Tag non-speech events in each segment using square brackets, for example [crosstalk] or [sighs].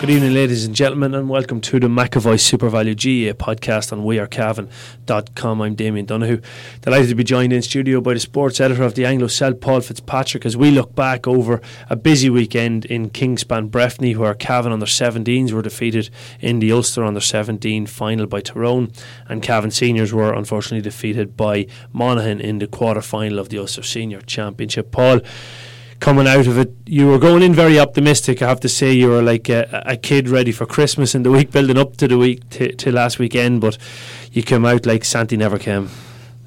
Good evening, ladies and gentlemen, and welcome to the McAvoy SuperValu GA podcast on wearecavan.com. I'm Damien Donahue. Delighted to be joined in studio by the sports editor of the Anglo Celt, Paul Fitzpatrick, as we look back over a busy weekend in Kingspan Breffni, where Cavan under 17s were defeated in the Ulster under 17 final by Tyrone, and Cavan seniors were unfortunately defeated by Monaghan in the quarter final of the Ulster Senior Championship. Paul, coming out of it, you were going in very optimistic. I have to say, you were like a, a kid ready for Christmas in the week building up to the week to, to last weekend, but you came out like Santi never came.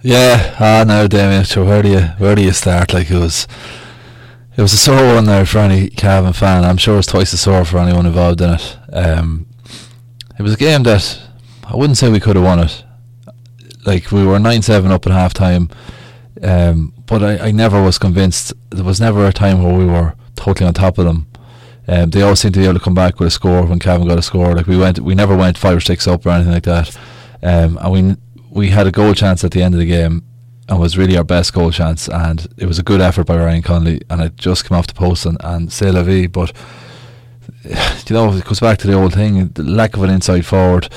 Yeah, ah, no, Damien. So where do you where do you start? Like it was, it was a sore one there for any Cavan fan. I'm sure it's twice as sore for anyone involved in it. Um, it was a game that I wouldn't say we could have won it. Like we were nine seven up at half time. Um, but I, I never was convinced. There was never a time where we were totally on top of them. Um, they always seem to be able to come back with a score when Cavan got a score. Like we went, we never went five or six up or anything like that. Um, and we we had a goal chance at the end of the game, and was really our best goal chance. And it was a good effort by Ryan Connolly, and it just came off the post and and say la vie. But [sighs] you know, it goes back to the old thing: the lack of an inside forward.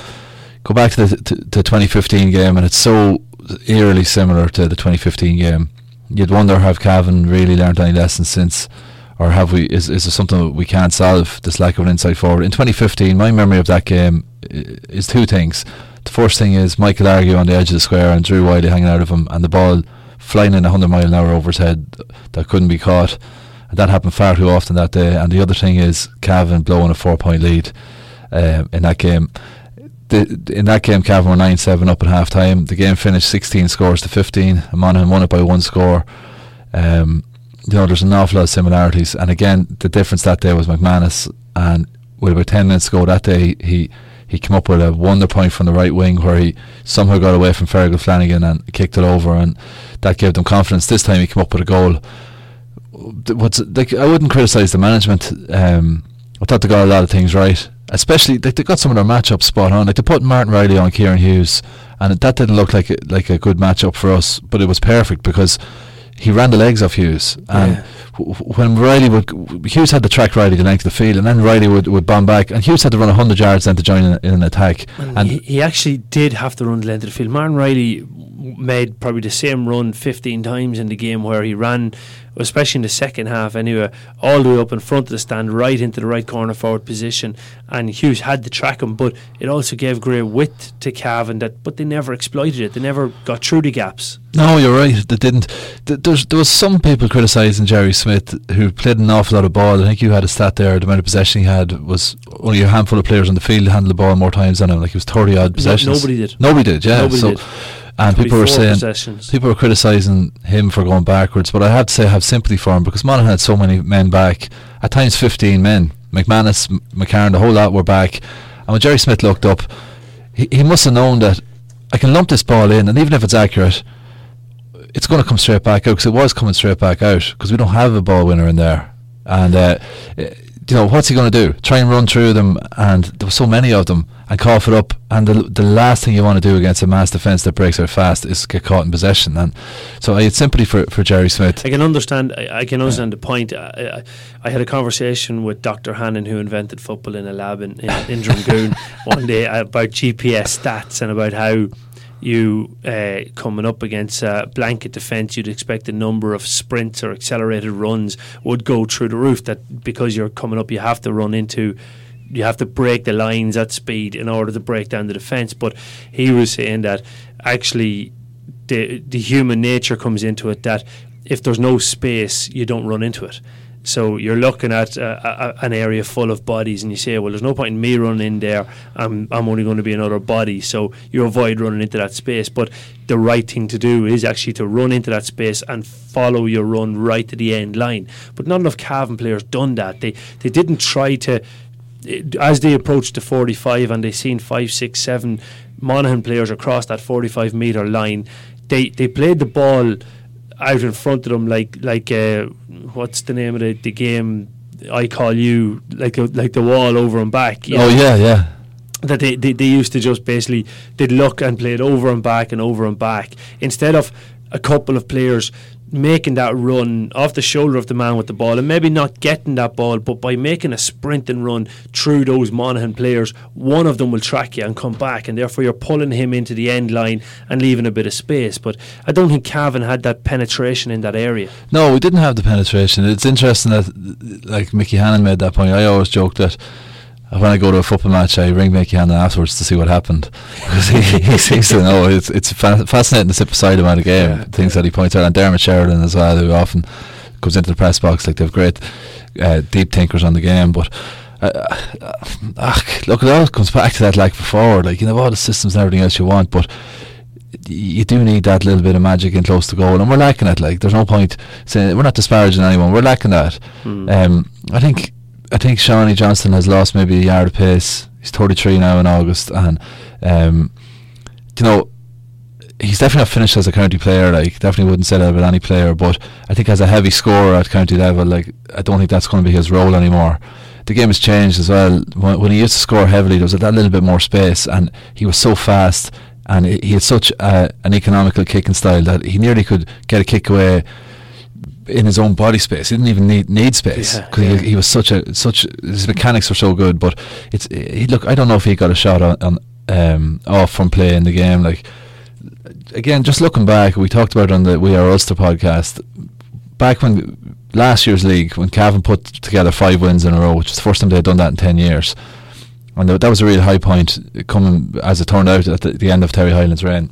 Go back to the to, to 2015 game, and it's so eerily similar to the 2015 game you'd wonder have Cavan really learned any lessons since, or have we? Is is there something we can't solve? This lack of an inside forward. In 2015, my memory of that game is two things. The first thing is Michael Argue on the edge of the square and Drew Wylie hanging out of him, and the ball flying in 100 mile an hour over his head that couldn't be caught. And that happened far too often that day. And the other thing is Cavan blowing a four point lead uh, in that game the, in that game, Cavan were 9 7 up at half time. The game finished 16 scores to 15. Monaghan won it by one score. Um, you know, there's an awful lot of similarities. And again, the difference that day was McManus. And with about 10 minutes to go that day, he he came up with a wonder point from the right wing where he somehow got away from Fergal Flanagan and kicked it over. And that gave them confidence. This time he came up with a goal. What's like, I wouldn't criticise the management. Um, I thought they got a lot of things right especially like they got some of their matchups spot on. Like they put Martin Riley on Kieran Hughes, and that didn't look like a, like a good matchup for us, but it was perfect because he ran the legs off Hughes, and yeah. w- when Riley would Hughes had to track Riley the length of the field, and then Riley would, would bomb back, and Hughes had to run hundred yards then to join in, in an attack. And, and he, he, actually did have to run the length of the field. Martin Riley made probably the same run fifteen times in the game where he ran especially in the second half anyway, all the way up in front of the stand, right into the right corner forward position. And Hughes had to track him, but it also gave great width to Cavan that, but they never exploited it. They never got through the gaps. No, you're right. They didn't. There's, there was some people criticising Jerry Smith who played an awful lot of ball. I think you had a stat there. The amount of possession he had was only a handful of players on the field handled the ball more times than him. Like he was 30 odd possessions. No, nobody did. Nobody did. Yeah. Nobody so did and people were saying people were criticising him for going backwards, but I have to say I have sympathy for him because Monaghan had so many men back, at times fifteen men. McManus, McCarron, the whole lot were back, and when Jerry Smith looked up, he, he must have known that I can lump this ball in, and even if it's accurate, it's going to come straight back out because it was coming straight back out because we don't have a ball winner in there, and. Uh, you know, what's he going to do? Try and run through them, and there were so many of them, and cough it up. And the the last thing you want to do against a mass defence that breaks out fast is get caught in possession. And so I had sympathy for, for Jerry Smith. I can understand. I, I can understand yeah. the point. I, I, I, had a conversation with Dr. Hannon, who invented football in a lab in in, in Drumgoon, [laughs] one day about GPS stats and about how you uh, coming up against a blanket defence, you'd expect the number of sprints or accelerated runs would go through the roof. That because you're coming up, you have to run into, you have to break the lines at speed in order to break down the defence. But he was saying that actually the the human nature comes into it that if there's no space, you don't run into it. So you're looking at a, an area full of bodies, and you say, "Well, there's no point in me running in there. I'm I'm only going to be another body." So you avoid running into that space. But the right thing to do is actually to run into that space and follow your run right to the end line. But not enough Cavan players done that. They they didn't try to as they approached the 45 and they seen five, six, seven Monaghan players across that 45 metre line, they, they played the ball out in front of them like like uh, what's the name of the, the game I call you like a, like the wall over and back. oh know? yeah, yeah. That they, they, they used to just basically they'd look and play it over and back and over and back instead of a couple of players making that run off the shoulder of the man with the ball and maybe not getting that ball, but by making a sprint and run through those Monaghan players, one of them will track you and come back, and therefore you're pulling him into the end line and leaving a bit of space. But I don't think Cavan had that penetration in that area. No, we didn't have the penetration. It's interesting that, like Mickey Hannon made that point. I always joke that when I go to a football match, I ring Mickey Hannon afterwards to see what happened [laughs] because he, he seems to know. It's it's fa- fascinating to sit beside him at a game. Yeah, things yeah. that he points out, and Dermot Sheridan as well, who often comes into the press box. Like they have great uh, deep thinkers on the game, but. Uh, uh, uh, look, it all comes back to that like before. Like you know, all the systems and everything else you want, but you do need that little bit of magic in close to goal, and we're lacking it. Like, there's no point saying we're not disparaging anyone. We're lacking that. Mm. Um, I think I think Seanie Johnston has lost maybe a yard of pace. He's 33 now in August, and um, you know he's definitely not finished as a county player. Like definitely wouldn't say that about any player, but I think as a heavy scorer at county level, like I don't think that's going to be his role anymore. The game has changed as well. When, when he used to score heavily, there was that little bit more space, and he was so fast, and he had such uh, an economical kicking style that he nearly could get a kick away in his own body space. He didn't even need need space because yeah, yeah. he, he, was such a such his mechanics were so good. But it's he look. I don't know if he got a shot on, on um, off from play in the game. Like again, just looking back, we talked about on the We Are Ulster podcast back when last year's league when Cavan put together five wins in a row, which was the first time they had done that in ten years. And that was a really high point coming, as it turned out, at the, the end of Terry Hyland's reign.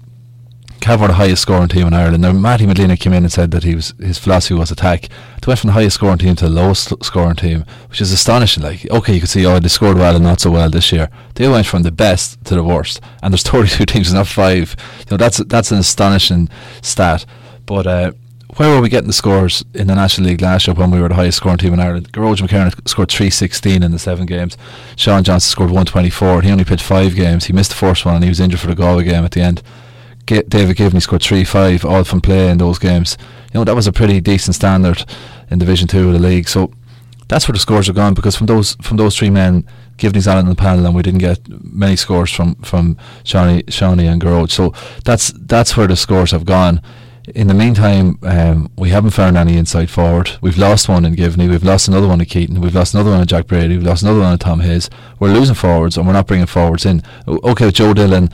Cavan were the highest scoring team in Ireland. Now, Matty Medina came in and said that he was his philosophy was attack. They went from the highest scoring team to the lowest scoring team, which is astonishing. Like, okay, you could see, oh, they scored well and not so well this year. They went from the best to the worst, and there's [laughs] 32 teams, not five. You know, that's that's an astonishing stat. But uh, where were we getting the scores in the National League last year when we were the highest scoring team in Ireland? George McKiernan scored 316 in the seven games. Sean Johnston scored 124. He only played five games. He missed the first one and he was injured for the Galway game at the end. David Givney scored three five all from play in those games. You know that was a pretty decent standard in Division Two of the league. So that's where the scores are gone because from those from those three men, Givney's on in the panel, and we didn't get many scores from from Seanie, Seanie and George. So that's that's where the scores have gone. In the meantime, um, we haven't found any inside forward. We've lost one in Givney. We've lost another one to Keaton. We've lost another one to Jack Brady. We've lost another one to Tom Hayes. We're losing forwards and we're not bringing forwards in. Okay, Joe Dillon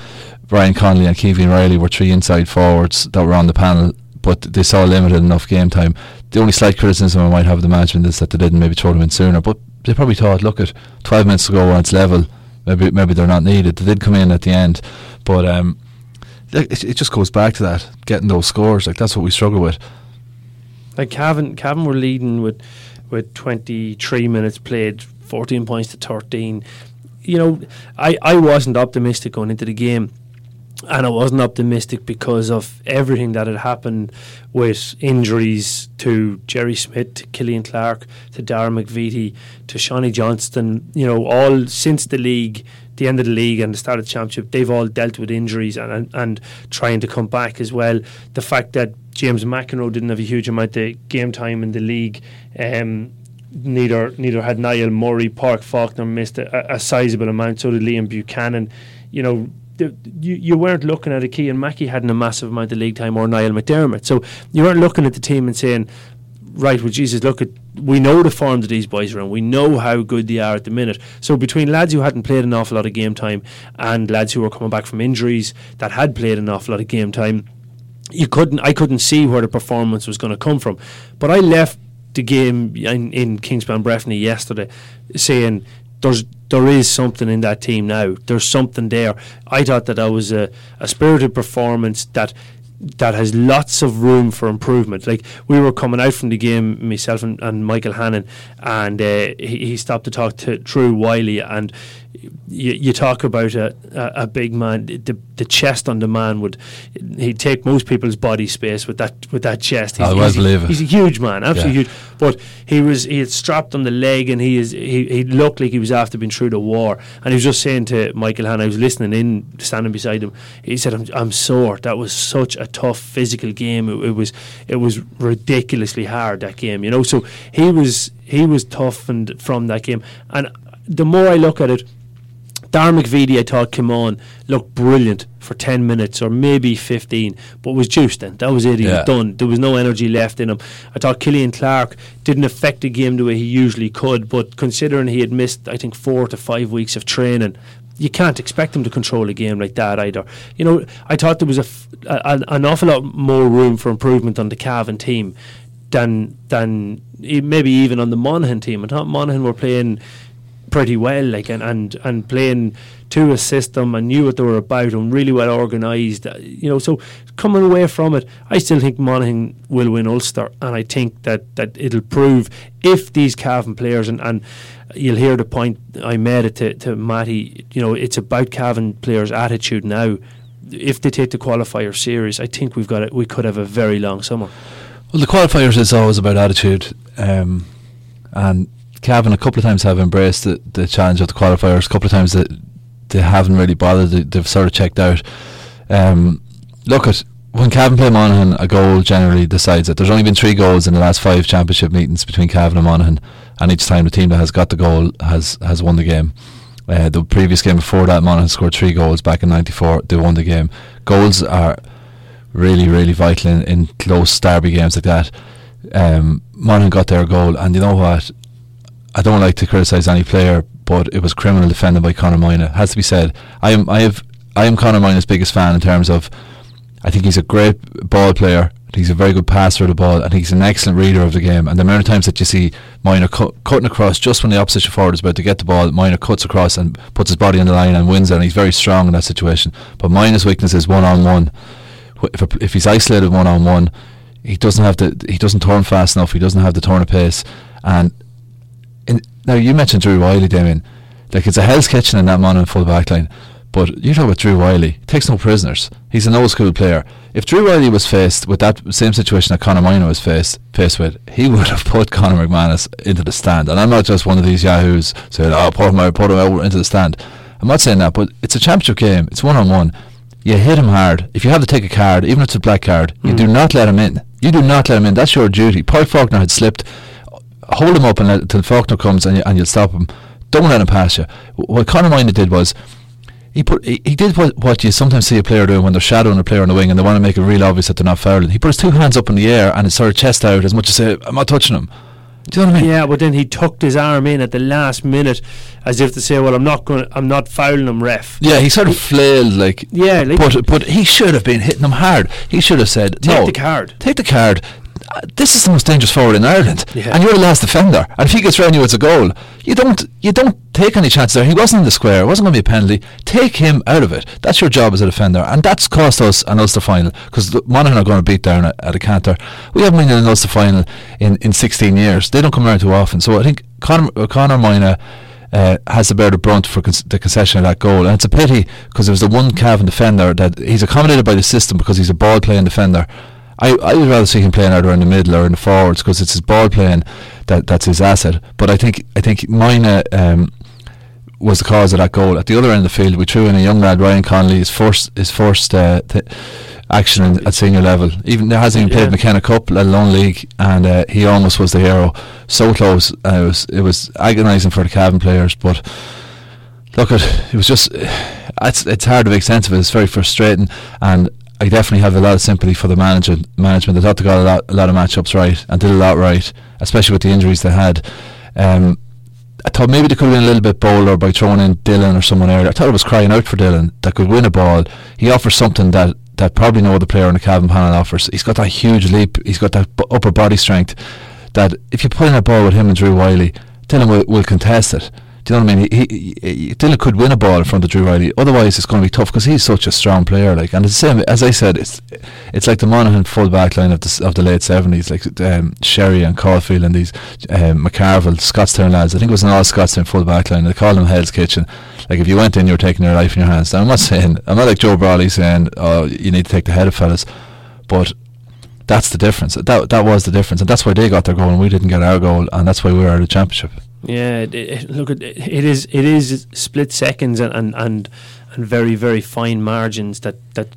Brian Connolly and Caoimhín Reilly were three inside forwards that were on the panel, but they saw limited enough game time. The only slight criticism I might have of the management is that they didn't maybe throw them in sooner, but they probably thought, look at 12 minutes to go it's level, maybe maybe they're not needed. They did come in at the end, but um, it, it just goes back to that getting those scores. Like that's what we struggle with. Like Cavan, Cavan were leading with with 23 minutes played, 14 points to 13. You know, I, I wasn't optimistic going into the game and I wasn't optimistic because of everything that had happened with injuries to Jerry Smith, to Killian Clarke, to Dara McVeety, to Seanie Johnston. You know, all since the league, the end of the league and the start of the championship, they've all dealt with injuries and, and, and trying to come back as well. The fact that James McEnroe didn't have a huge amount of game time in the league. Um, neither neither had Niall Murray, Park Faulkner missed a, a sizable amount. So did Liam Buchanan. You know, the, you, you weren't looking at a Cian Mackey hadn't a massive amount of league time or Niall McDermott. So you weren't looking at the team and saying, right, well, Jesus, look at we know the form that these boys are in. We know how good they are at the minute. So between lads who hadn't played an awful lot of game time and lads who were coming back from injuries that had played an awful lot of game time, you couldn't. I couldn't see where the performance was going to come from. But I left the game in, in Kingspan Breffni yesterday saying there's there is something in that team now. There's something there. I thought that that was a, a spirited performance that that has lots of room for improvement. Like we were coming out from the game, myself and, and Michael Hannon, and uh, he, he stopped to talk to Drew Wylie, and you, you talk about a, a, a, big man. The, the chest on the man would he'd take most people's body space with that with that chest. He's, I believe it. He's a huge man, absolutely yeah. huge. But he was he had strapped on the leg, and he is he, he looked like he was after being through the war. And he was just saying to Michael Han, I was listening in, standing beside him. He said, "I'm, I'm sore. That was such a tough physical game. It, it was it was ridiculously hard that game. You know, so he was he was tough and from that game. And the more I look at it." Dara McVeety, I thought, came on, looked brilliant for 10 minutes or maybe 15, but was juiced then. That was it. He yeah. was done. There was no energy left in him. I thought Killian Clarke didn't affect the game the way he usually could, but considering he had missed, I think, four to five weeks of training, you can't expect him to control a game like that either. You know, I thought there was a f- a, an awful lot more room for improvement on the Cavan team than than maybe even on the Monaghan team. I thought Monaghan were playing pretty well, like and, and and playing to a system and knew what they were about and really well organised. Uh, you know, so coming away from it, I still think Monaghan will win Ulster, and I think that that it'll prove if these Cavan players and and you'll hear the point I made it to, to Matty. You know, it's about Cavan players' attitude now. If they take the qualifier series, I think we've got it. We could have a very long summer. Well, the qualifiers is always about attitude, um, and Cavan a couple of times have embraced the, the challenge of the qualifiers. A couple of times that they haven't really bothered. They, have sort of checked out. Um, look at when Cavan play Monaghan, a goal generally decides it. There's only been three goals in the last five championship meetings between Cavan and Monaghan, and each time the team that has got the goal has has won the game. Uh, the previous game before that, Monaghan scored three goals back in '94. They won the game. Goals are really, really vital in, in close derby games like that. Um, Monaghan got their goal, and you know what? I don't like to criticise any player, but it was criminal defending by Conor. It has to be said. I am I have I am Conor Moynagh's biggest fan in terms of I think he's a great ball player. He's a very good passer of the ball. I think he's an excellent reader of the game. And the amount of times that you see Moynagh cu- cutting across just when the opposition forward is about to get the ball, Moynagh cuts across and puts his body on the line and wins it. And he's very strong in that situation. But Moynagh's weakness is one on one. If if he's isolated one on one, he doesn't have the he doesn't turn fast enough. He doesn't have the turn of pace. And now you mentioned Drew Wylie, Damien. Like it's a Hell's Kitchen in that man in full back line. But you talk about Drew Wylie. he takes no prisoners. He's an old school player. If Drew Wylie was faced with that same situation that Conor Moynagh was faced faced with, he [laughs] would have put Conor McManus into the stand. And I'm not just one of these yahoos saying, "Oh, put him out, put him out into the stand." I'm not saying that, but it's a championship game. It's one on one. You hit him hard. If you have to take a card, even if it's a black card, mm. you do not let him in. You do not let him in. That's your duty. Paul Faulkner had slipped hold him up until Faulkner comes and, you, and you'll stop him. Don't let him pass you. What Conor Moynagh did was he put he, he did what, what you sometimes see a player doing when they're shadowing a player on the wing and they want to make it real obvious that they're not fouling. He put his two hands up in the air and his sort of chest out as much as say, I'm not touching him. Do you know what I mean? Yeah, but then he tucked his arm in at the last minute, as if to say, "Well, I'm not going, I'm not fouling him, ref." Yeah, he sort of flailed like. Yeah, like but but he should have been hitting him hard. He should have said, "Take no, the card. Take the card this is the most dangerous forward in Ireland, yeah. and you're the last defender. And if he gets round you, it's a goal. You don't, you don't take any chances there. He wasn't in the square. It wasn't going to be a penalty. Take him out of it. That's your job as a defender, and that's cost us an Ulster final because Monaghan are going to beat down at, at a canter. We haven't been in an Ulster final in, in 16 years. They don't come around too often. So I think Conor, uh, Conor. Uh, has to bear the brunt for the concession of that goal, and it's a pity because it was the one Cavan defender that he's accommodated by the system because he's a ball playing defender, I, I would rather see him playing either in the middle or in the forwards because it's his ball playing that that's his asset. But I think I think Moynagh um, was the cause of that goal. At the other end of the field, we threw in a young lad, Ryan Connolly, his first his first uh, th- action in, at senior level. Even there hasn't even played. McKenna Cup, let alone league, and uh, he almost was the hero. So close. Uh, it was it was agonising for the Cavan players, but. Look, at it was just it's it's hard to make sense of it. It's very frustrating, and I definitely have a lot of sympathy for the management. Management, I thought they got a lot, a lot of matchups right and did a lot right, especially with the injuries they had. Um, I thought maybe they could have been a little bit bolder by throwing in Dylan or someone earlier. I thought it was crying out for Dylan that could win a ball. He offers something that, that probably no other player on the Cavan panel offers. He's got that huge leap. He's got that b- upper body strength that if you put in a ball with him and Drew Wylie, Dylan will, will contest it. Do you know what I mean? He, he, he, Dylan could win a ball in front of Drew Riley. Otherwise, it's going to be tough because he's such a strong player. Like, and it's the same as I said. It's it's like the Monaghan full back line of the of the late seventies, like um, Sherry and Caulfield and these um, McCarville, Scotstown lads. I think it was an all Scotstown full back line. They called them Hell's Kitchen. Like if you went in, you were taking your life in your hands. Now, I'm not saying I'm not like Joe Brolly saying, "Oh, you need to take the head of fellas," but that's the difference. That that was the difference, and that's why they got their goal and we didn't get our goal, and that's why we were out of the championship. Yeah, it, it, look, it, it is it is split seconds and, and, and and very very fine margins that that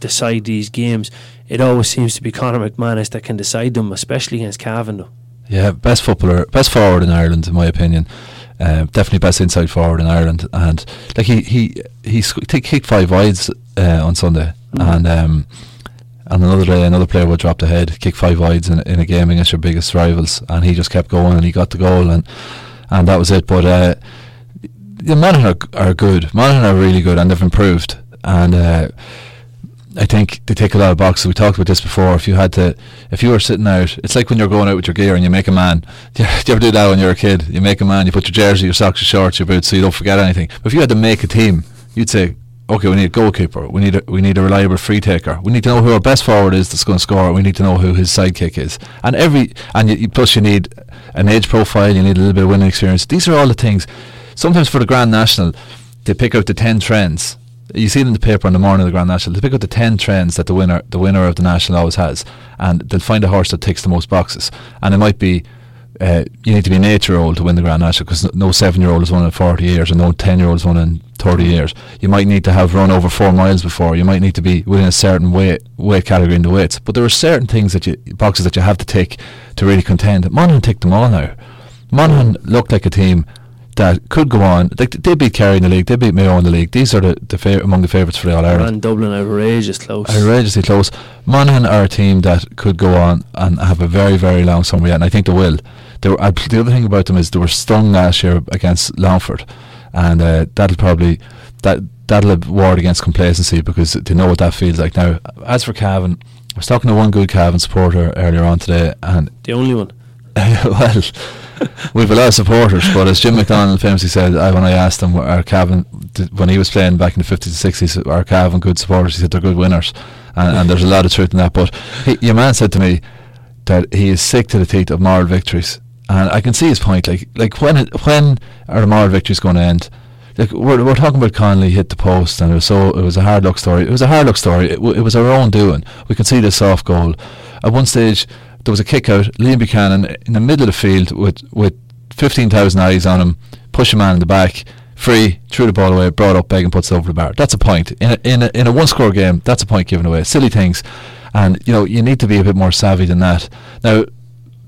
decide these games. It always seems to be Conor McManus that can decide them, especially against Cavan. Though. Yeah, best footballer, best forward in Ireland, in my opinion. Uh, definitely best inside forward in Ireland, and like he he he kicked five wides uh, on Sunday, mm. and um, and another day another player would drop the head, kick five wides in, in a game against your biggest rivals, and he just kept going and he got the goal and and that was it. But uh, the Monaghan are, are good. Monaghan are really good and they've improved and. Uh, I think they take a lot of boxes. We talked about this before. If you had to, if you were sitting out, it's like when you're going out with your gear and you make a man. [laughs] Do you, do you ever do that when you're a kid? You make a man. You put your jersey, your socks, your shorts, your boots, so you don't forget anything. But if you had to make a team, you'd say, okay, we need a goalkeeper. We need a, we need a reliable free taker. We need to know who our best forward is that's going to score. We need to know who his sidekick is. And every and you, plus you need an age profile. You need a little bit of winning experience. These are all the things. Sometimes for the Grand National, they pick out the ten trends. You see it in the paper in the morning of the Grand National. They pick out the ten trends that the winner the winner of the national always has, and they'll find a horse that ticks the most boxes. And it might be uh, you need to be an eight year old to win the Grand National because no seven year old has won in 40 years and no 10 year old has won in 30 years. You might need to have run over four miles before. You might need to be within a certain weight, weight category in the weights. But there are certain things that you, boxes that you have to tick to really contend. Monaghan ticked them all now. Monaghan looked like a team that could go on. They, they beat Kerry in the league. They beat Mayo in the league. These are the, the fa- among the favourites for the All Ireland. And Dublin are outrageous close. Outrageously close. Monaghan are a team that could go on and have a very very long summer yet, and I think they will. They were, uh, the other thing about them is they were stung last year against Longford, and uh, that'll probably that that'll have ward against complacency because they know what that feels like. Now, as for Cavan, I was talking to one good Cavan supporter earlier on today, and the only one. [laughs] well, [laughs] we've a lot of supporters, but as Jim McDonald famously said, I, when I asked him, are Cavan, when he was playing back in the 50s and 60s, are Cavan good supporters? He said they're good winners, and, and there's a lot of truth in that. But he, your man said to me that he is sick to the teeth of moral victories, and I can see his point. Like, like when when are the moral victories going to end? Like we're, we're talking about Connolly hit the post, and it was so it was a hard luck story. It was a hard luck story. It, w- it was our own doing. We can see the soft goal. At one stage, there was a kick out. Liam Buchanan in the middle of the field with with fifteen thousand eyes on him, push a man in the back, free, threw the ball away, brought up, beg and puts over the bar. That's a point in a, in a, in a one score game. That's a point given away. Silly things, and you know you need to be a bit more savvy than that. Now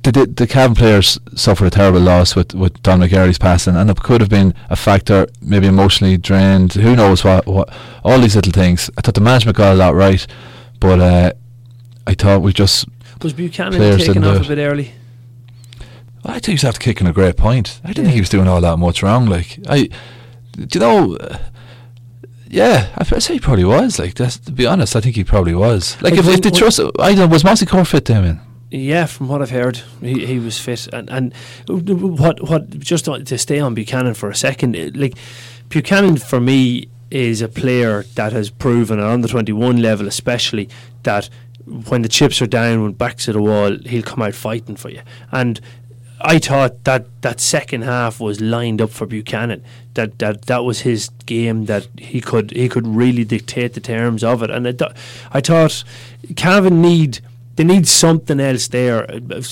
the, the, the Cavan players suffered a terrible loss with, with Dom McGarry's passing, and it could have been a factor, maybe emotionally drained. Who knows what? what all these little things. I thought the management got a lot right, but uh, I thought we just was Buchanan taken off a bit early. I think he was after kicking a great point. I didn't yeah. think he was doing all that much wrong. Like I, do you know. Uh, yeah, I say he probably was. Like, to be honest, I think he probably was. Like, if, if they trust, I don't know, was Mossy Core fit Damien? Yeah, from what I've heard, he, he was fit, and and what what just to stay on Buchanan for a second, like Buchanan for me is a player that has proven on the twenty one level, especially that when the chips are down, when backs to the wall, he'll come out fighting for you. And I thought that that second half was lined up for Buchanan. That that that was his game. That he could he could really dictate the terms of it. And it, I thought Cavan need they need something else there.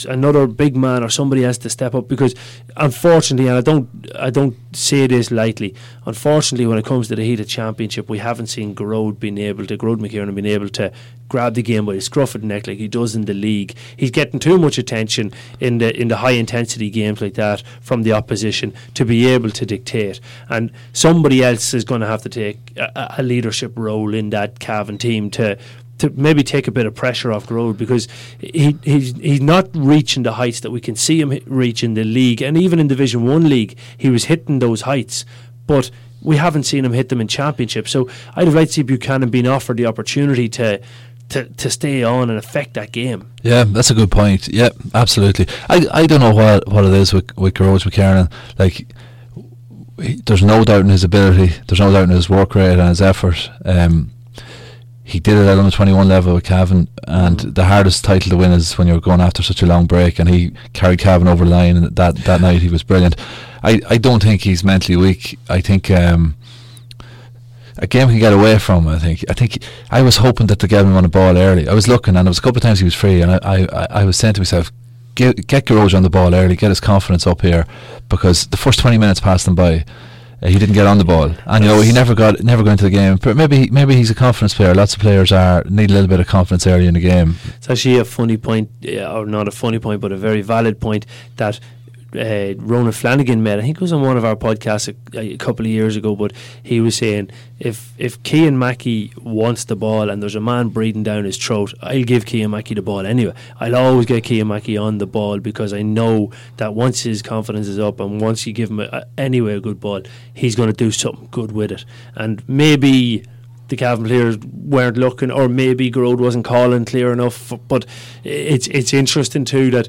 Another big man or somebody has to step up because, unfortunately, and I don't, I don't say this lightly. Unfortunately, when it comes to the heat heated championship, we haven't seen Gearóid being able to, Gearóid McKiernan being able to grab the game by the scruff of the neck like he does in the league. He's getting too much attention in the in the high intensity games like that from the opposition to be able to dictate. And somebody else is going to have to take a, a leadership role in that Cavan team to to maybe take a bit of pressure off the because he he's he's not reaching the heights that we can see him reach in the league and even in Division One league he was hitting those heights, but we haven't seen him hit them in championship. So I'd liked to see Buchanan being offered the opportunity to. To, to stay on and affect that game. Yeah, that's a good point. Yeah, absolutely. I, I don't know what what it is with with Gearóid McKiernan. Like he, there's no doubt in his ability. There's no doubt in his work rate and his effort. Um, he did it at under 21 level with Cavan, and mm. the hardest title to win is when you're going after such a long break. And he carried Cavan over the line, and that that night he was brilliant. I, I don't think he's mentally weak. I think um, a game can get away from. I think. I think I was hoping that the game on the ball early. I was looking, and there was a couple of times he was free, and I I, I was saying to myself, get get George on the ball early, get his confidence up here, because the first 20 minutes passed him by uh, he didn't get on the ball, and you know he never got never got into the game. But maybe maybe he's a confidence player. Lots of players are need a little bit of confidence early in the game. It's actually a funny point, or not a funny point, but a very valid point that uh, Ronan Flanagan made. I think it was on one of our podcasts a, a, couple of years ago, but he was saying if if Cian Mackey wants the ball and there's a man breathing down his throat, I'll give Cian Mackey the ball anyway. I'll always get Cian Mackey on the ball because I know that once his confidence is up and once you give him a, a, anyway a good ball, he's going to do something good with it. And maybe the Cavan players weren't looking, or maybe Gearóid wasn't calling clear enough. But it's it's interesting too that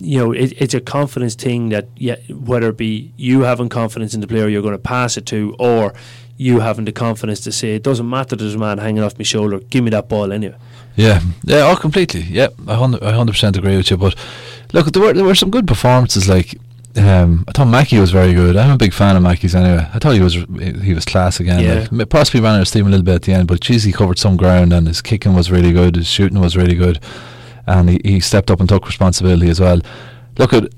you know, it, it's a confidence thing that yeah, whether it be you having confidence in the player you're going to pass it to, or you having the confidence to say it doesn't matter. There's a man hanging off my shoulder. Give me that ball anyway. Yeah, yeah, oh, completely. Yeah, I hundred percent agree with you. But look, there were there were some good performances. Like um, I thought Mackey was very good. I'm a big fan of Mackey's anyway. I thought he was he was class again. Yeah. Like, possibly ran out of steam a little bit at the end, but geez, he covered some ground and his kicking was really good. His shooting was really good and he, he stepped up and took responsibility as well. Look at.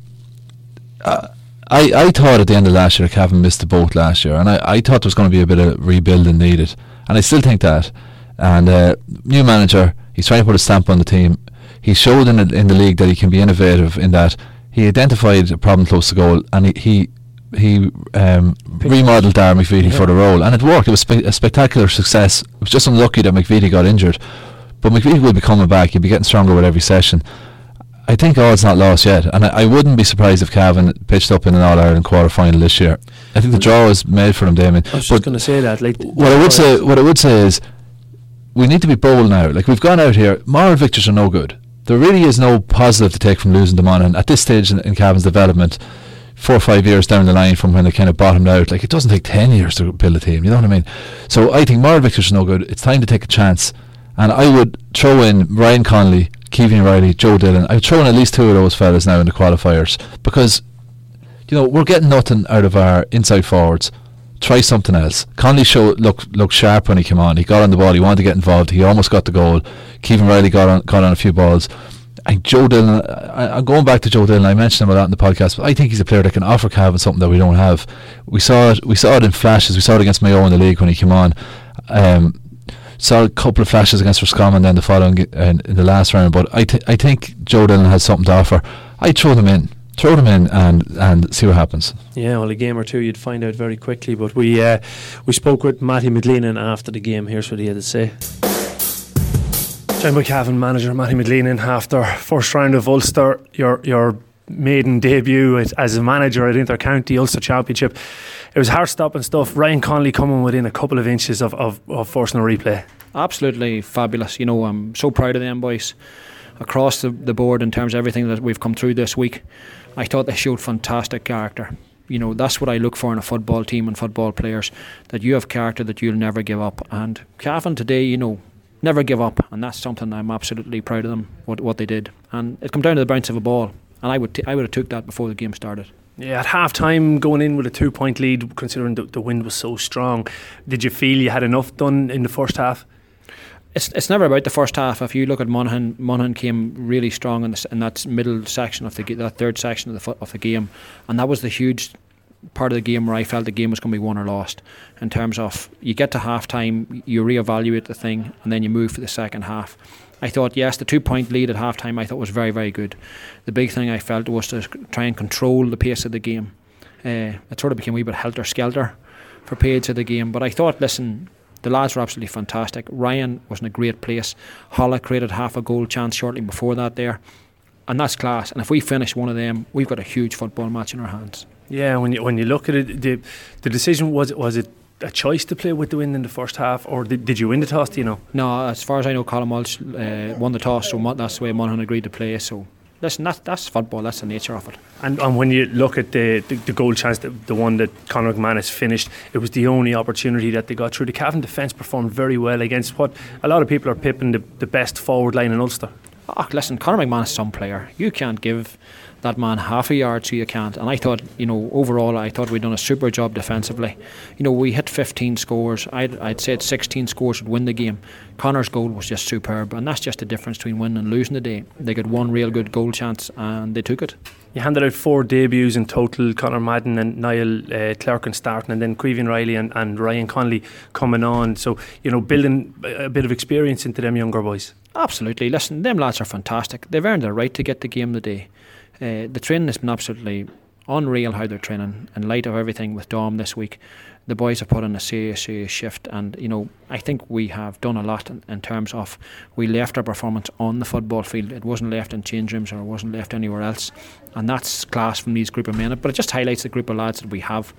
Uh, I, I thought at the end of last year Cavan missed the boat last year and I, I thought there was going to be a bit of rebuilding needed and I still think that and uh, new manager he's trying to put a stamp on the team he showed in the, in the league that he can be innovative in that he identified a problem close to goal and he he, he um, remodeled Dara McVeety yeah. for the role and it worked it was spe- a spectacular success it was just unlucky that McVeety got injured but McVeety will be coming back. He'll be getting stronger with every session. I think all is not lost yet, and I, I, wouldn't be surprised if Cavan pitched up in an All Ireland quarter final this year. I think the draw is made for them, Damien. I was but just going to say that. Like what I would say, what I would say is, we need to be bold now. Like we've gone out here, moral victories are no good. There really is no positive to take from losing to Monaghan at this stage in, in Cavan's development. Four or five years down the line from when they kind of bottomed out, like it doesn't take ten years to build a team. You know what I mean? So I think moral victories are no good. It's time to take a chance and I would throw in Ryan Connolly, Caoimhín Reilly, Joe Dillon. I would throw in at least two of those fellas now in the qualifiers because, you know, we're getting nothing out of our inside forwards. Try something else. Connolly showed look looked sharp when he came on. He got on the ball. He wanted to get involved. He almost got the goal. Caoimhín Reilly got on got on a few balls. And Joe Dillon, I, am going back to Joe Dillon. I mentioned him a lot in the podcast, but I think he's a player that can offer Cavan something that we don't have. We saw it. We saw it in flashes. We saw it against Mayo in the league when he came on. Um, saw a couple of flashes against Roscommon then the following uh, in the last round. But I th- I think Joe Dillon has something to offer. I throw them in. Throw them in and, and see what happens. Yeah, well, a game or two you'd find out very quickly. But we uh, we spoke with Matty McGleenan after the game. Here's what he had to say. John Cavan manager Matty McGleenan after first round of Ulster, your your maiden debut as a manager at Intercounty Ulster Championship it was heart stopping stuff. Ryan Connolly coming within a couple of inches of, of, of forcing a replay. Absolutely fabulous. You know, I'm so proud of them boys across the, the board in terms of everything that we've come through this week. I thought they showed fantastic character. You know, that's what I look for in a football team and football players that you have character that you'll never give up. And Cavan today, you know, never give up, and that's something I'm absolutely proud of them what what they did. And it comes down to the bounce of a ball, and I would t- I would have took that before the game started. Yeah, at half time, going in with a two point lead, considering the, the wind was so strong, did you feel you had enough done in the first half? It's, it's never about the first half. If you look at Monaghan, Monaghan came really strong in, the, in that middle section of the that third section of the of the game, and that was the huge part of the game where I felt the game was going to be won or lost. In terms of you get to half time, you reevaluate the thing, and then you move for the second half. I thought, yes, the two point lead at half time I thought was very, very good. The big thing I felt was to try and control the pace of the game. Uh, it sort of became a wee bit helter skelter for periods of the game. But I thought, listen, the lads were absolutely fantastic. Ryan was in a great place. Holla created half a goal chance shortly before that there. And that's class. And if we finish one of them, we've got a huge football match in our hands. Yeah, when you when you look at it, the the decision was was it a choice to play with the wind in the first half, or did, did you win the toss? Do you know? No, as far as I know, Colin Walshe uh, won the toss, so that's the way Monaghan agreed to play. So listen, that's that's football. That's the nature of it. And, and when you look at the, the, the goal chance, the, the one that Conor McManus finished, it was the only opportunity that they got through. The Cavan defence performed very well against what a lot of people are pipping the, the best forward line in Ulster. Oh, listen, Conor McManus is some player. You can't give that man half a yard, so you can't. And I thought, you know, overall, I thought we'd done a super job defensively. You know, we hit 15 scores. I'd, I'd said 16 scores would win the game. Connor's goal was just superb, and that's just the difference between winning and losing the day. They got one real good goal chance, and they took it. You handed out four debuts in total Conor Madden and Niall uh, Clerkin starting, and then Caoimhín Riley and, and Ryan Connolly coming on. So, you know, building a bit of experience into them younger boys. Absolutely. Listen, them lads are fantastic. They've earned their right to get the game of the day. Uh, the training has been absolutely unreal how they're training in light of everything with Dom this week. The boys have put in a serious, serious shift, and you know I think we have done a lot in, in, terms of we left our performance on the football field. It wasn't left in change rooms or it wasn't left anywhere else, and that's class from these group of men. But it just highlights the group of lads that we have.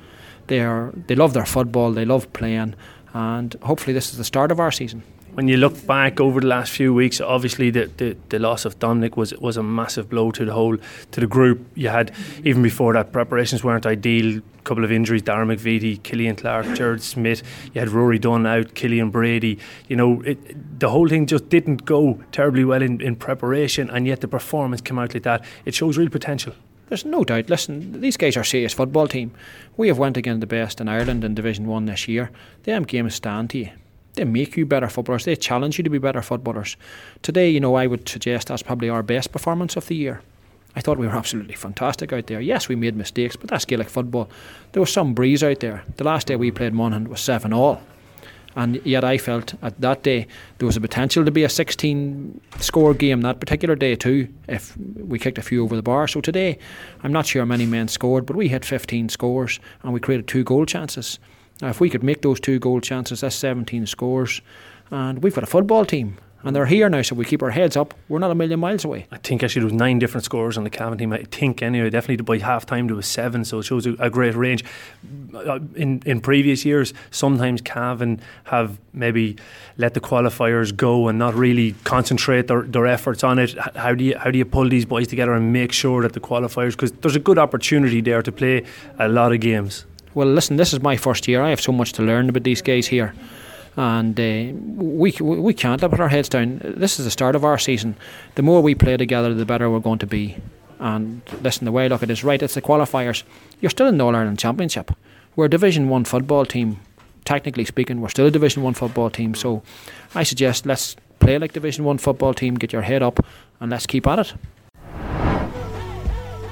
They are they love their football, they love playing, and hopefully this is the start of our season when you look back over the last few weeks, obviously the, the, the, loss of Dominic was was a massive blow to the whole to the group. You had even before that preparations weren't ideal. A couple of injuries: Dara McVeety, Killian Clarke, Jared Smith. You had Rory Dunn out, Killian Brady. You know, it, the whole thing just didn't go terribly well in, in preparation, and yet the performance came out like that. It shows real potential. There's no doubt. Listen, these guys are serious football team. We have went against the best in Ireland in Division One this year. Them games stand to you. They make you better footballers. They challenge you to be better footballers. Today, you know, I would suggest that's probably our best performance of the year. I thought we were absolutely fantastic out there. Yes, we made mistakes, but that's Gaelic football. There was some breeze out there. The last day we played Monaghan was 7 all. And yet I felt at that day there was a potential to be a 16 score game that particular day too if we kicked a few over the bar. So today, I'm not sure many men scored, but we had 15 scores and we created two goal chances. Now, if we could make those two goal chances, that's 17 scores. And we've got a football team. And they're here now, so we keep our heads up. We're not a million miles away. I think actually there was nine different scores on the Cavan team. I think anyway, definitely by half time there was seven, so it shows a, a great range. Uh, in in previous years, sometimes Cavan have maybe let the qualifiers go and not really concentrate their, their efforts on it. How do you how do you pull these boys together and make sure that the qualifiers because there's a good opportunity there to play a lot of games well, listen, this is my first year. I have so much to learn about these guys here. And uh, we we can't put our heads down. This is the start of our season. The more we play together, the better we're going to be. And listen, the way I look at it is right. It's the qualifiers. You're still in the All Ireland Championship. We're a Division One football team. Technically speaking, we're still a Division One football team. So, I suggest let's play like Division One football team. Get your head up, and let's keep at it.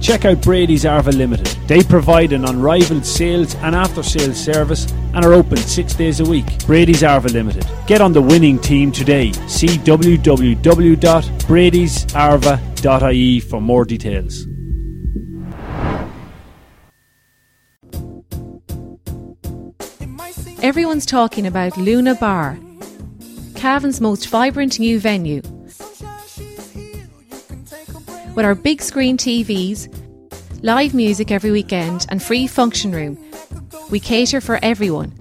check out Brady's Arva Limited. They provide an unrivaled sales and after sales service and are open six days a week. Brady's Arva Limited. Get on the winning team today. See www.bradysarva.ie for more details. Everyone's talking about Luna Bar, Cavan's most vibrant new venue. With our big screen TVs, live music every weekend, and free function room, we cater for everyone.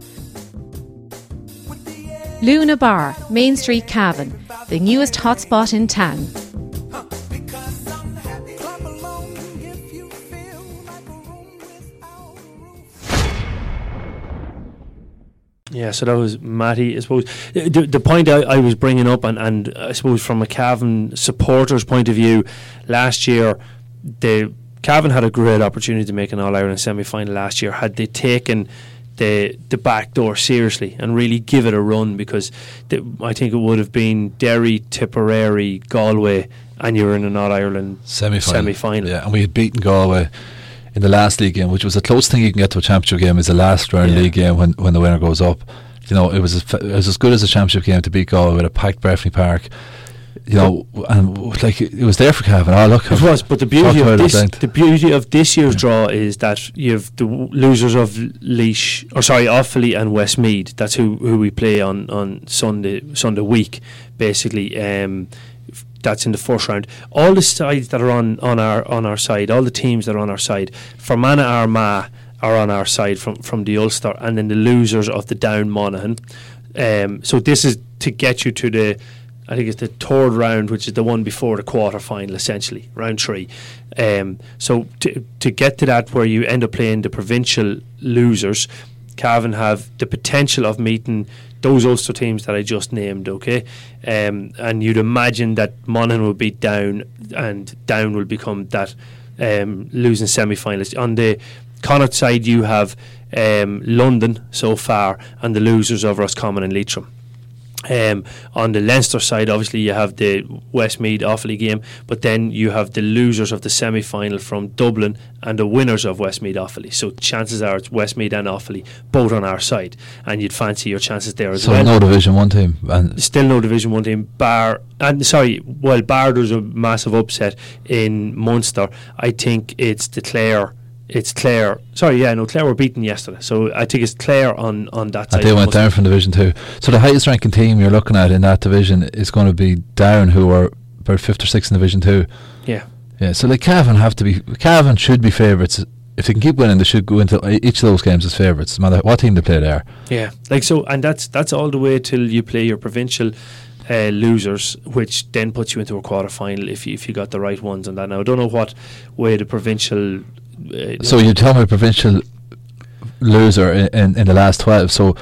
Luna Bar, Main Street, Cavan, the newest hotspot in town. Yeah, so that was Matty. I suppose uh, the, the point I, I was bringing up, and, and I suppose from a Cavan supporter's point of view, last year the Cavan had a great opportunity to make an All Ireland semi final last year. Had they taken the the back door seriously and really give it a run, because the, I think it would have been Derry, Tipperary, Galway, and you're in an All Ireland semi final. Yeah, and we had beaten Galway in the last league game, which was the closest thing you can get to a championship game, is the last round yeah. league game when, when the winner goes up. You know, it was, a, it was as good as a championship game to beat Galway with a packed Breffni Park you know, and like it was there for Cavan. Oh look, It was, but the beauty of this, the beauty of this year's draw is that you have the losers of Laois, or sorry, Offaly and Westmeath. That's who, who we play on, on Sunday Sunday week, basically. Um, that's in the first round. All the sides that are on, on our on our side, all the teams that are on our side, Fermanagh Armagh are on our side from, from the Ulster, and then the losers of the Down Monaghan. Um, so this is to get you to the I think it's the third round, which is the one before the quarter final, essentially round three. Um, so to to get to that, where you end up playing the provincial losers, Cavan have the potential of meeting those Ulster teams that I just named. Okay, um, and you'd imagine that Monaghan will be Down, and Down will become that um, losing semi-finalist. On the Connacht side, you have um, London so far, and the losers of Roscommon and Leitrim. Um, on the Leinster side, obviously you have the Westmeath Offaly game, but then you have the losers of the semi final from Dublin and the winners of Westmeath Offaly. So chances are it's Westmeath and Offaly both on our side, and you'd fancy your chances there as well. so well. no Division One team, and Still no Division One team. Bar and sorry, well, Bar there's a massive upset in Munster, I think it's the Clare. It's Clare. Sorry, yeah, no, Clare were beaten yesterday, so I think it's Clare on on that side. they went down from Division Two. So the highest ranking team you're looking at in that division is going to be Down, who are about fifth or sixth in Division Two. Yeah. Yeah, so like Cavan have to be Cavan should be favourites. If they can keep winning, they should go into each of those games as favourites, no matter what team they play there. Yeah, like so, and that's that's all the way till you play your provincial uh, losers, which then puts you into a quarter final if you, if you got the right ones and that. Now I don't know what way the provincial. Uh, So you tell me provincial loser in, in, in the last twelve. So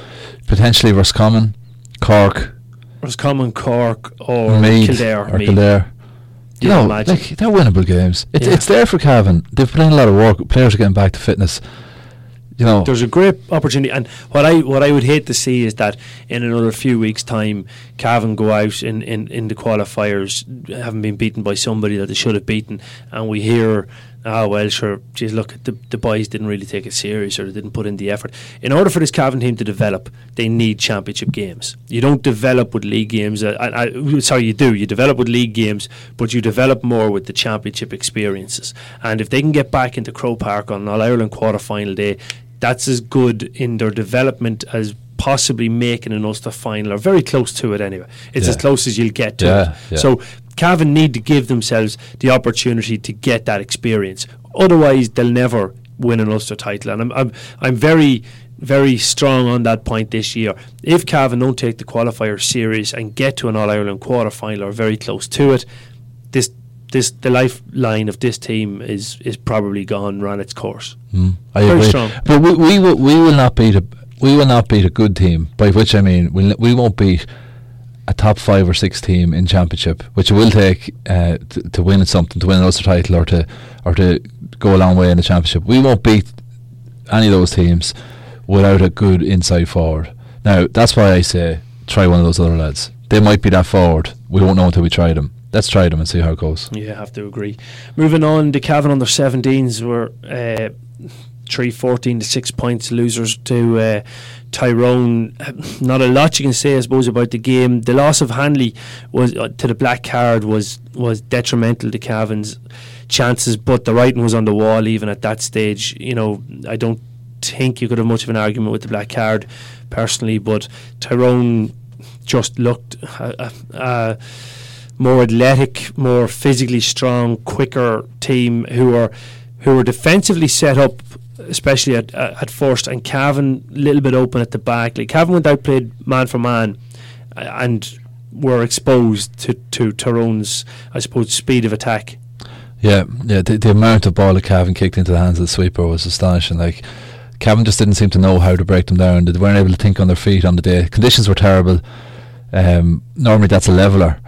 potentially Roscommon, Cork, Roscommon, Cork, or Meath, Kildare. or Meath. Kildare. You know, like they're winnable games. It's Yeah. it's there for Cavan. They've put in a lot of work. Players are getting back to fitness. You know, There's a great opportunity, and what I what I would hate to see is that in another few weeks' time, Cavan go out in, in, in the qualifiers, having been beaten by somebody that they should have beaten, and we hear, ah, well, sure, geez, look, the the boys didn't really take it serious or they didn't put in the effort. In order for this Cavan team to develop, they need championship games. You don't develop with league games. Uh, I, I, sorry, you do. You develop with league games, but you develop more with the championship experiences. And if they can get back into Croke Park on All Ireland quarter final day, that's as good in their development as possibly making an Ulster final or very close to it anyway. It's Yeah. as close as you'll get to Yeah, it. yeah. So Cavan need to give themselves the opportunity to get that experience. Otherwise, they'll never win an Ulster title. And I'm, I'm, I'm very, very strong on that point this year. If Cavan don't take the qualifier series and get to an All Ireland quarter final or very close to it, this this the lifeline of this team is is probably gone, ran its course. Mm, I Very agree. strong. But we, we will we will not beat a we will not beat a good team. By which I mean we we won't beat a top five or six team in championship, which it will take uh, to, to win something, to win an Ulster title, or to or to go a long way in the championship. We won't beat any of those teams without a good inside forward. Now that's why I say try one of those other lads. They might be that forward. We won't know until we try them. Let's try them and see how it goes. Yeah, I have to agree. Moving on, the Cavan under 17s were uh, 3 14 to 6 points losers to uh, Tyrone. Not a lot you can say, I suppose, about the game. The loss of Hanley was uh, to the black card was was detrimental to Cavan's chances, but the writing was on the wall even at that stage. You know, I don't think you could have much of an argument with the black card personally, but Tyrone just looked. Uh, uh, uh, more athletic, more physically strong, quicker team who are who were defensively set up, especially at at first, and Cavan a little bit open at the back. Like Cavan went outplayed man for man, and were exposed to to Tyrone's, I suppose, speed of attack. Yeah, yeah. The, the amount of ball that Cavan kicked into the hands of the sweeper was astonishing. Like Cavan just didn't seem to know how to break them down. They weren't able to think on their feet on the day. Conditions were terrible. Um, normally that's a leveler.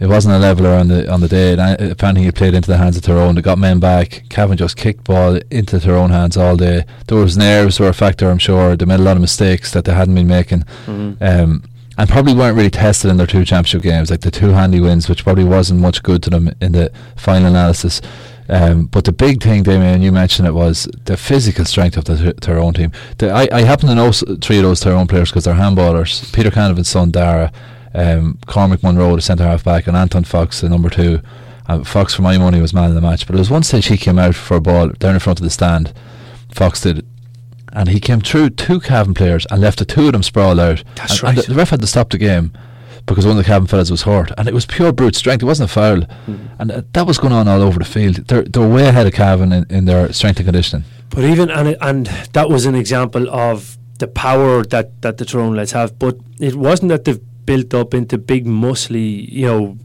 It wasn't a leveler on the on the day. And I, anything, it played into the hands of Tyrone. They got men back. Cavan just kicked ball into Tyrone hands all day. There was nerves were a factor, I'm sure. They made a lot of mistakes that they hadn't been making. Um, and probably weren't really tested in their two championship games, like the two handy wins, which probably wasn't much good to them in the final analysis. Um, but the big thing, Damien, you mentioned it was the physical strength of the Tyrone team. The, I, I happen to know three of those Tyrone players because they're handballers. Peter Canavan's son, Dara, um, Cormac Munroe, the centre half back, and Anton Fox, the number two. Uh, Fox, for my money, was man of the match. But there was one stage he came out for a ball down in front of the stand. Fox did, and he came through two Cavan players and left the two of them sprawled out. That's and, right. and the, the ref had to stop the game because one of the Cavan fellas was hurt, and it was pure brute strength. It wasn't a foul, and uh, that was going on all over the field. They're they're way ahead of Cavan in, in their strength and conditioning. But even and it- and that was an example of the power that that the Tyrone lads have. But it wasn't that they've built up into big muscly, you know,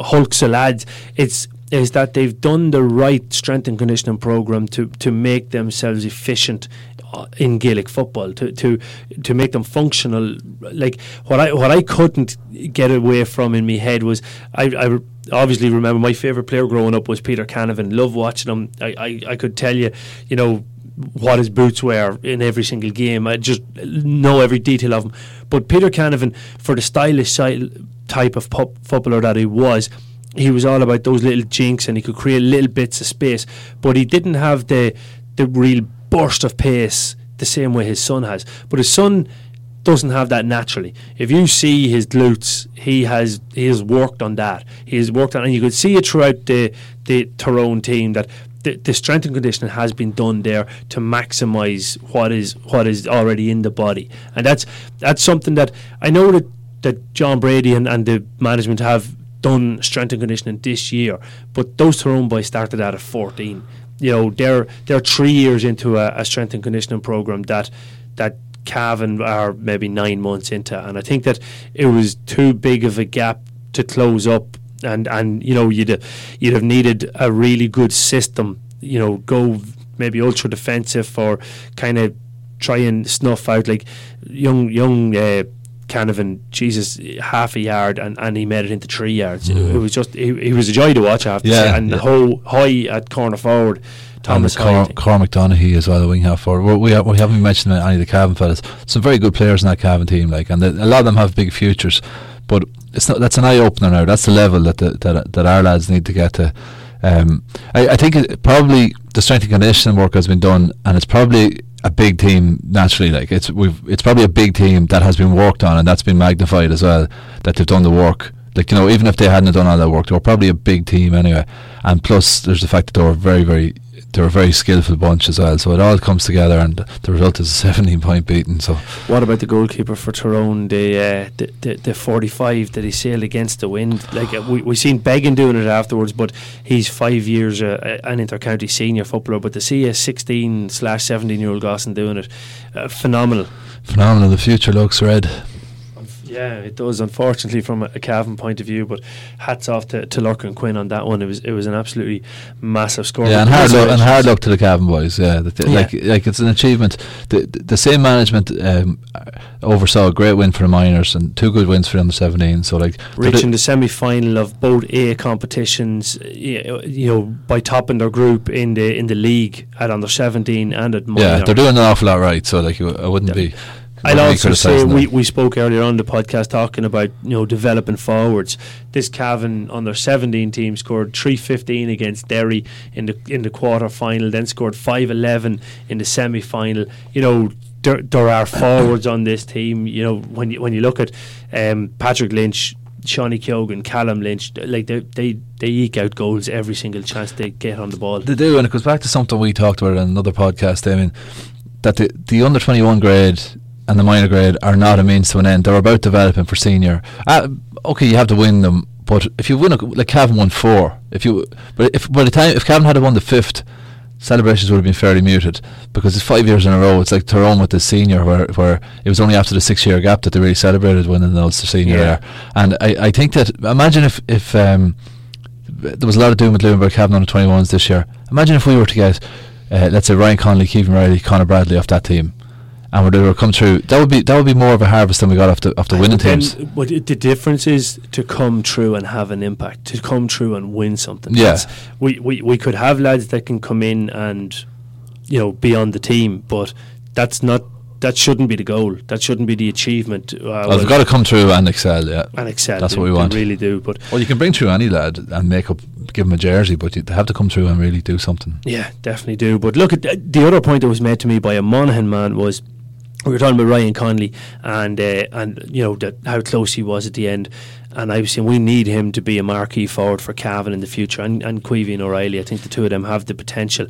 hulks of lads. It's is that they've done the right strength and conditioning program to to make themselves efficient uh, in Gaelic football to to to make them functional. Like what I what I couldn't get away from in my head was I. I obviously remember my favourite player growing up was Peter Canavan. Love watching him. I, I, I could tell you, you know, what his boots were in every single game. I just know every detail of him. But Peter Canavan, for the stylish type of footballer that he was, he was all about those little jinks and he could create little bits of space. But he didn't have the the real burst of pace the same way his son has. But his son doesn't have that naturally. If you see his glutes, he has he has worked on that. He has worked on, and you could see it throughout the the Tyrone team that the, the strength and conditioning has been done there to maximise what is what is already in the body, and that's that's something that I know that that John Brady and, and the management have done strength and conditioning this year, but those Tyrone boys started out at fourteen. You know, they're they're three years into a, a strength and conditioning program that that Cavan are maybe nine months into, and I think that it was too big of a gap to close up, and and you know you'd you'd have needed a really good system, you know, go maybe ultra defensive or kind of try and snuff out like young young. Uh, Canavan, Jesus, half a yard, and, and he made it into three yards. It, it was just, he, he was a joy to watch. I have to Yeah, say, and yeah. the whole high at corner forward, Thomas Cor- Hyde. Cormac Donaghy as well, the wing half forward. We, we, we haven't mentioned any of the Cavan fellas. Some very good players in that Cavan team, like, and the, a lot of them have big futures. But it's not. That's an eye opener now. That's the level that the, that that our lads need to get to. Um, I, I think it, probably the strength and conditioning work has been done, and it's probably a big team naturally. Like it's we've it's probably a big team that has been worked on, and that's been magnified as well. That they've done the work. Like you know, even if they hadn't done all that work, they were probably a big team anyway. And plus, there's the fact that they were very, very, they were a very skillful bunch as well. So it all comes together, and the result is a [laughs] 17 point beating. So What about the goalkeeper for Tyrone, the, uh, the, the the 45 that he sailed against the wind? Like uh, we we seen Beggan doing it afterwards, but he's five years uh, an intercounty senior footballer. But to see a 16 slash 17 year old Gosson doing it, uh, phenomenal. phenomenal. The future looks red. Yeah, it does. Unfortunately, from a, Cavan point of view, but hats off to, to Lorcan Quinn on that one. It was it was an absolutely massive score. Yeah, and hard luck, and hard luck to the Cavan boys. Yeah, Yeah. like like it's an achievement. The the, same management um, oversaw a great win for the minors and two good wins for the under 17. So like reaching the- the semi final of both A competitions, you you know, by topping their group in the in the league at under seventeen and at minor. yeah, they're doing an awful lot right. So like I wouldn't Yeah. be. I'd also say we, we spoke earlier on the podcast talking about you know developing forwards. This Cavan on their 17 team scored 315 against Derry in the in the quarter final, then scored 511 in the semi final. You know there, there are forwards on this team. You know when you when you look at um, Patrick Lynch. Shawnee Keoghan, Callum Lynch, like they, they they eke out goals every single chance they get on the ball. They do, and it goes back to something we talked about in another podcast, Damien, that the, the under 21 grade and the minor grade are not a means to an end. They're about developing for senior. Uh, okay, you have to win them, but if you win, a, like Cavan won four, if you, but if by the time if Cavan had won the fifth, celebrations would have been fairly muted because it's five years in a row. It's like Tyrone with the senior, where where it was only after the six year gap that they really celebrated winning the Ulster senior Yeah. there. And I, I think that imagine if if um, there was a lot of doom with Lewinburg having the 21s this year. Imagine if we were to get, uh, let's say, Ryan Connolly, Kevin Riley, Connor Bradley off that team, and we were come through. That would be that would be more of a harvest than we got off the off the winning then teams. It- the difference is to come through and have an impact, to come through and win something. Yeah. We, we we could have lads that can come in and you know be on the team, but that's not that shouldn't be the goal. That shouldn't be the achievement. Uh, Well, they've got to come through and excel. Yeah, and excel. That's They- what we they want. really do. But Well, you can bring through any lad and make up, give them a jersey, but you, they have to come through and really do something. Yeah, definitely do. But look at th- the other point that was made to me by a Monaghan man was we were talking about Ryan Connolly and uh, and you know that how close he was at the end. And I was saying we need him to be a marquee forward for Cavan in the future, and and Queevy and O'Reilly. I think the two of them have the potential,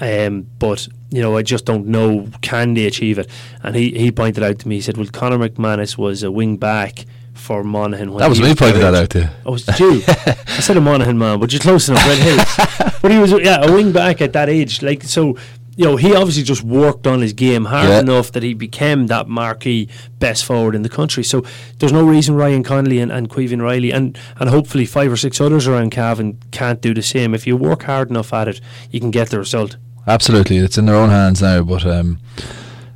um, but you know I just don't know can they achieve it. And he, he pointed out to me, he said, "Well, Conor McManus was a wing back for Monaghan." When That was me pointing that out to you. Oh, was you? I said a Monaghan man, but you're close enough, Red Hills. [laughs] but he was, yeah, a wing back at that age. Like, so, you know, he obviously just worked on his game hard Yeah. enough that he became that marquee best forward in the country. So there's no reason Ryan Connolly and, and Caoimhín Reilly and, and hopefully five or six others around Cavan can't do the same. If you work hard enough at it, you can get the result. Absolutely, it's in their own hands now. But um,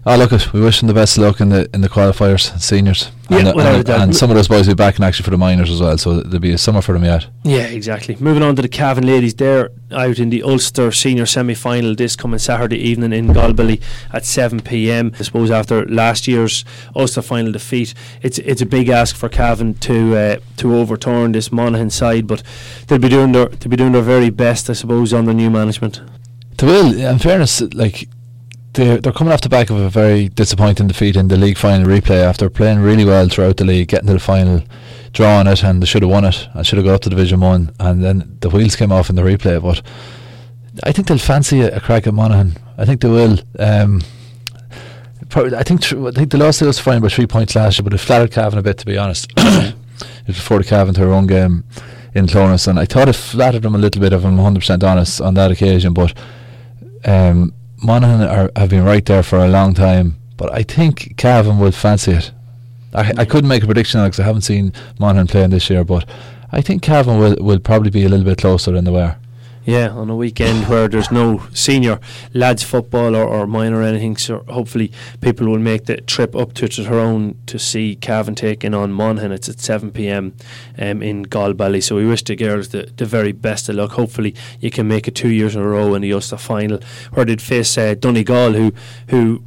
oh, look it. We wish them the best of luck in the in the qualifiers, seniors, Yeah, and, without and, and some of those boys will be back in action for the minors as well. So there'll be a summer for them yet. Yeah, exactly. Moving on to the Cavan ladies, they're out in the Ulster senior semi final this coming Saturday evening in Galbally at 7 pm. I suppose after last year's Ulster final defeat, it's it's a big ask for Cavan to uh, to overturn this Monaghan side, but they'll be doing their they'll be doing their very best, I suppose, on the new management. They will. In fairness, like they're they're coming off the back of a very disappointing defeat in the league final replay after playing really well throughout the league, getting to the final, drawing it, and they should have won it. and should have got up to Division One, and then the wheels came off in the replay. But I think they'll fancy a, a crack at Monaghan. I think they will. Um, probably, I think tr- I think they lost the Ulster final by three points last year, but it flattered Cavan a bit, to be honest. [coughs] it was before the Cavan to their own game in Clones, and I thought it flattered them a little bit, if I'm 100% honest, on that occasion. But um, Monaghan are, have been right there for a long time, but I think Cavan will fancy it. I, I couldn't make a prediction because I haven't seen Monaghan playing this year, but I think Cavan will, will probably be a little bit closer than they were. Yeah, on a weekend where there's no senior lads football or, or minor or anything, so hopefully people will make the trip up to Tyrone to see Cavan taking on Monaghan. It's at 7 pm um, in Galbally. So we wish the girls the, the very best of luck. Hopefully you can make it two years in a row in the Ulster final, where they'd face uh, Donegal, who who.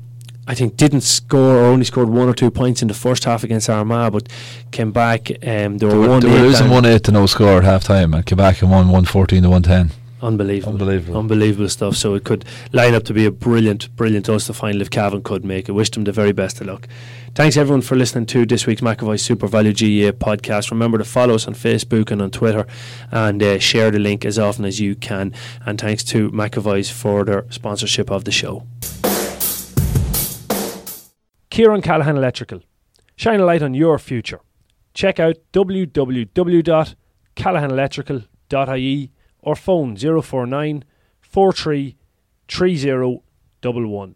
I think didn't score or only scored one or two points in the first half against Armagh, but came back. Um, they were, They were, one they were losing 1 8 to no score at half time and came back and won 114 to 110. Unbelievable. Unbelievable. Unbelievable stuff. So it could line up to be a brilliant, brilliant Ulster final if Cavan could make it. Wish them the very best of luck. Thanks everyone for listening to this week's McAvoy SuperValu GA podcast. Remember to follow us on Facebook and on Twitter and uh, share the link as often as you can. And thanks to McAvoy's for their sponsorship of the show. Kieran Callaghan Electrical. Shine a light on your future. Check out www.callaghanelectrical.ie or phone 049 43 30 11.